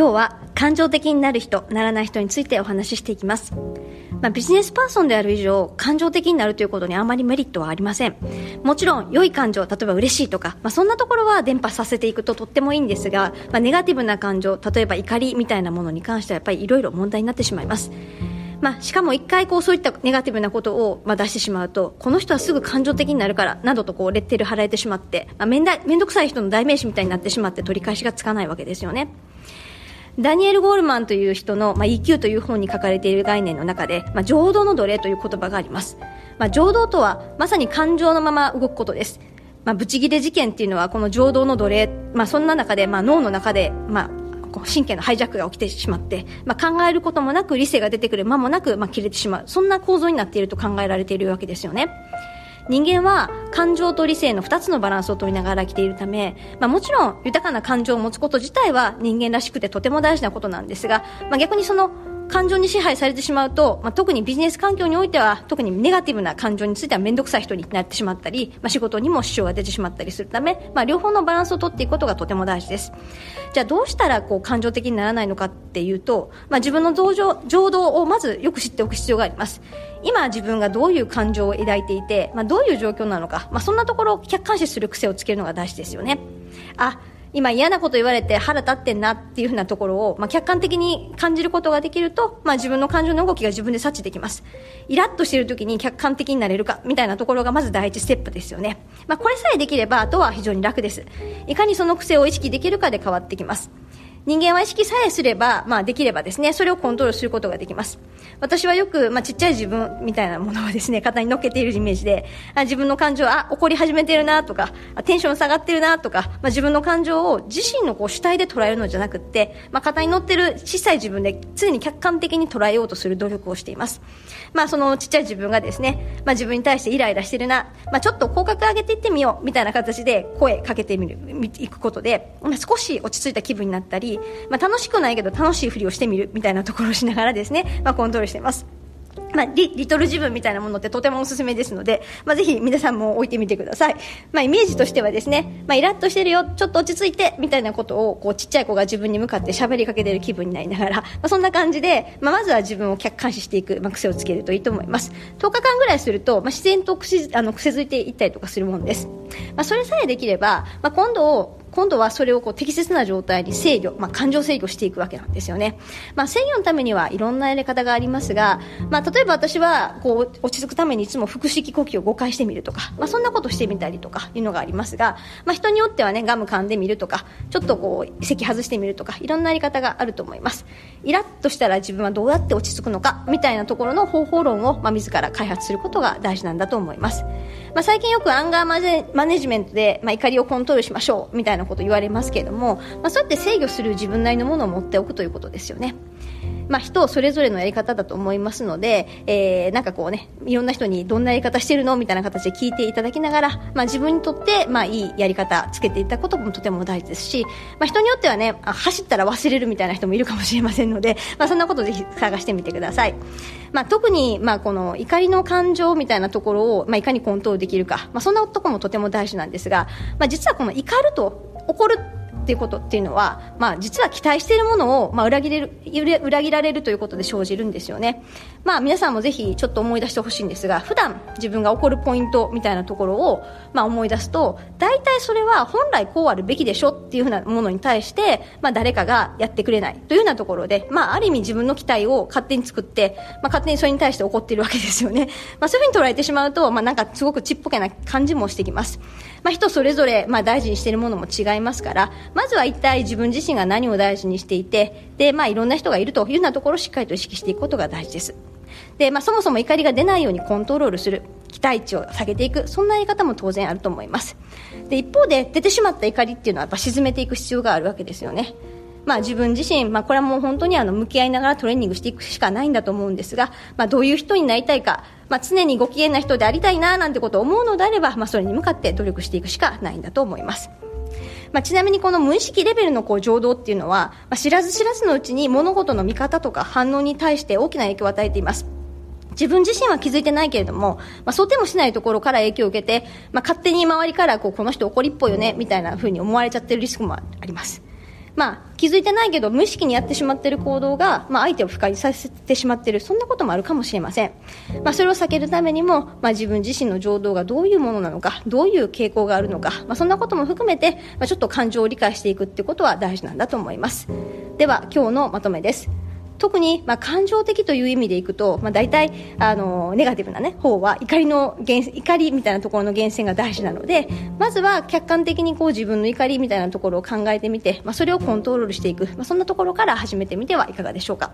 今日は感情的になる人ならない人についてお話ししていきます。まあ、ビジネスパーソンである以上感情的になるということにあまりメリットはありません。もちろん良い感情例えば嬉しいとか、まあ、そんなところは伝播させていくととってもいいんですが、まあ、ネガティブな感情例えば怒りみたいなものに関してはやっぱりいろいろ問題になってしまいます。まあ、しかも一回こうそういったネガティブなことをまあ出してしまうとこの人はすぐ感情的になるからなどとこうレッテル貼られてしまって、面倒面倒くさい人の代名詞みたいになってしまって取り返しがつかないわけですよね。ダニエル・ゴールマンという人の、まあ、EQ という本に書かれている概念の中で、まあ、情動の奴隷という言葉があります。まあ、情動とはまさに感情のまま動くことです。まあ、ブチギレ事件っていうのはこの情動の奴隷、まあ、そんな中で、まあ、脳の中で、まあ、神経のハイジャックが起きてしまって、まあ、考えることもなく理性が出てくる間もなく、まあ、切れてしまうそんな構造になっていると考えられているわけですよね人間は感情と理性の2つのバランスを取りながら生きているため、まあ、もちろん豊かな感情を持つこと自体は人間らしくてとても大事なことなんですが、まあ、逆にその感情に支配されてしまうと、まあ、特にビジネス環境においては特にネガティブな感情については面倒くさい人になってしまったり、まあ、仕事にも支障が出てしまったりするため、まあ、両方のバランスを取っていくことがとても大事です。じゃあどうしたらこう感情的にならないのかっていうと、まあ、自分の情情動をまずよく知っておく必要があります。今自分がどういう感情を抱いていて、まあ、どういう状況なのか、まあ、そんなところを客観視する癖をつけるのが大事ですよね。あ今嫌なこと言われて腹立ってんなっていうふうなところを、まあ、客観的に感じることができると、まあ、自分の感情の動きが自分で察知できます。イラッとしてる時に客観的になれるかみたいなところがまず第一ステップですよね。まあ、これさえできればあとは非常に楽です。いかにその癖を意識できるかで変わってきます。人間は意識さえすれば、まあ、できればですね、それをコントロールすることができます。私はよく、まあ、ちっちゃい自分みたいなものをですね、肩に乗っけているイメージで、あ自分の感情、あ、怒り始めてるなとか、テンション下がってるなとか、まあ、自分の感情を自身のこう主体で捉えるのじゃなくって、まあ、肩に乗ってる小さい自分で常に客観的に捉えようとする努力をしています。まあ、そのちっちゃい自分がですね、まあ、自分に対してイライラしてるな、まあ、ちょっと口角上げていってみようみたいな形で声かけてみる、いくことで、まあ、少し落ち着いた気分になったりり、まあ、楽しくないけど楽しいふりをしてみるみたいなところをしながらですね、まあ、コントロールしています。まあ、リリトル自分みたいなものってとてもおすすめですので、まあ、ぜひ皆さんも置いてみてください。まあ、イメージとしてはですね、まあ、イラッとしてるよ、ちょっと落ち着いて、みたいなことを、こう、ちっちゃい子が自分に向かって喋りかけてる気分になりながら、まあ、そんな感じで、まあ、まずは自分を客観視していく、まあ、癖をつけるといいと思います。10日間ぐらいすると、まあ、自然と癖あの癖づいていったりとかするもんです。まあ、それさえできれば、まあ、今度、今度はそれをこう適切な状態に制御、まあ、感情制御していくわけなんですよね。まあ、制御のためにはいろんなやり方がありますが、まあ、例えば私はこう落ち着くためにいつも腹式呼吸を5回してみるとか、まあ、そんなことしてみたりとかいうのがありますが、まあ、人によってはねガム噛んでみるとかちょっとこう席外してみるとかいろんなやり方があると思います。イラッとしたら自分はどうやって落ち着くのかみたいなところの方法論を、まあ、自ら開発することが大事なんだと思います、まあ、最近よくアンガーマネジメントで、まあ、怒りをコントロールしましょうみたいなこと言われますけれども、まあ、そうやって制御する自分なりのものを持っておくということですよね。まあ、人それぞれのやり方だと思いますので、えー、なんかこうね、いろんな人にどんなやり方してるのみたいな形で聞いていただきながら、まあ、自分にとって、まあ、いいやり方つけていったこともとても大事ですし、まあ、人によってはね、走ったら忘れるみたいな人もいるかもしれませんので、まあ、そんなことをぜひ探してみてください。まあ、特に、まあ、この怒りの感情みたいなところを、まあ、いかにコントロールできるか、まあ、そんなとこもとても大事なんですが、まあ、実はこの怒ると怒るっていうことっていうのは、まあ、実は期待しているものを、まあ、裏切れる裏切られるということで生じるんですよね、まあ、皆さんもぜひちょっと思い出してほしいんですが普段自分が起こるポイントみたいなところを、まあ、思い出すと大体それは本来こうあるべきでしょっていうふうなものに対して、まあ、誰かがやってくれないというようなところで、まあ、ある意味自分の期待を勝手に作って、まあ、勝手にそれに対して怒っているわけですよね、まあ、そういうふうに捉えてしまうと、まあ、なんかすごくちっぽけな感じもしてきます、まあ、人それぞれ、まあ、大事にしているものも違いますからまずは一体自分自身が何を大事にしていてで、まあ、いろんな人がいるというようなところをしっかりと意識していくことが大事です。で、まあ、そもそも怒りが出ないようにコントロールする期待値を下げていくそんな言い方も当然あると思います。で一方で出てしまった怒りっていうのはやっぱ沈めていく必要があるわけですよね。まあ、自分自身、まあ、これはもう本当にあの向き合いながらトレーニングしていくしかないんだと思うんですが、まあ、どういう人になりたいか、まあ、常にご機嫌な人でありたいななんてことを思うのであれば、まあ、それに向かって努力していくしかないんだと思います。まあ、ちなみにこの無意識レベルのこう情動っていうのは、まあ、知らず知らずのうちに物事の見方とか反応に対して大きな影響を与えています。自分自身は気づいてないけれども、まあ、想定もしないところから影響を受けて、まあ、勝手に周りからこうこの人怒りっぽいよねみたいな風に思われちゃってるリスクもあります。まあ、気づいてないけど無意識にやってしまっている行動が、まあ、相手を不快にさせてしまっている。そんなこともあるかもしれません、まあ、それを避けるためにも、まあ、自分自身の情動がどういうものなのかどういう傾向があるのか、まあ、そんなことも含めて、まあ、ちょっと感情を理解していくってことは大事なんだと思います。では今日のまとめです。特に、まあ、感情的という意味でいくと、まあ、大体あのネガティブな、ね、方は怒りの源怒りみたいなところの源泉が大事なのでまずは客観的にこう自分の怒りみたいなところを考えてみて、まあ、それをコントロールしていく、まあ、そんなところから始めてみてはいかがでしょうか。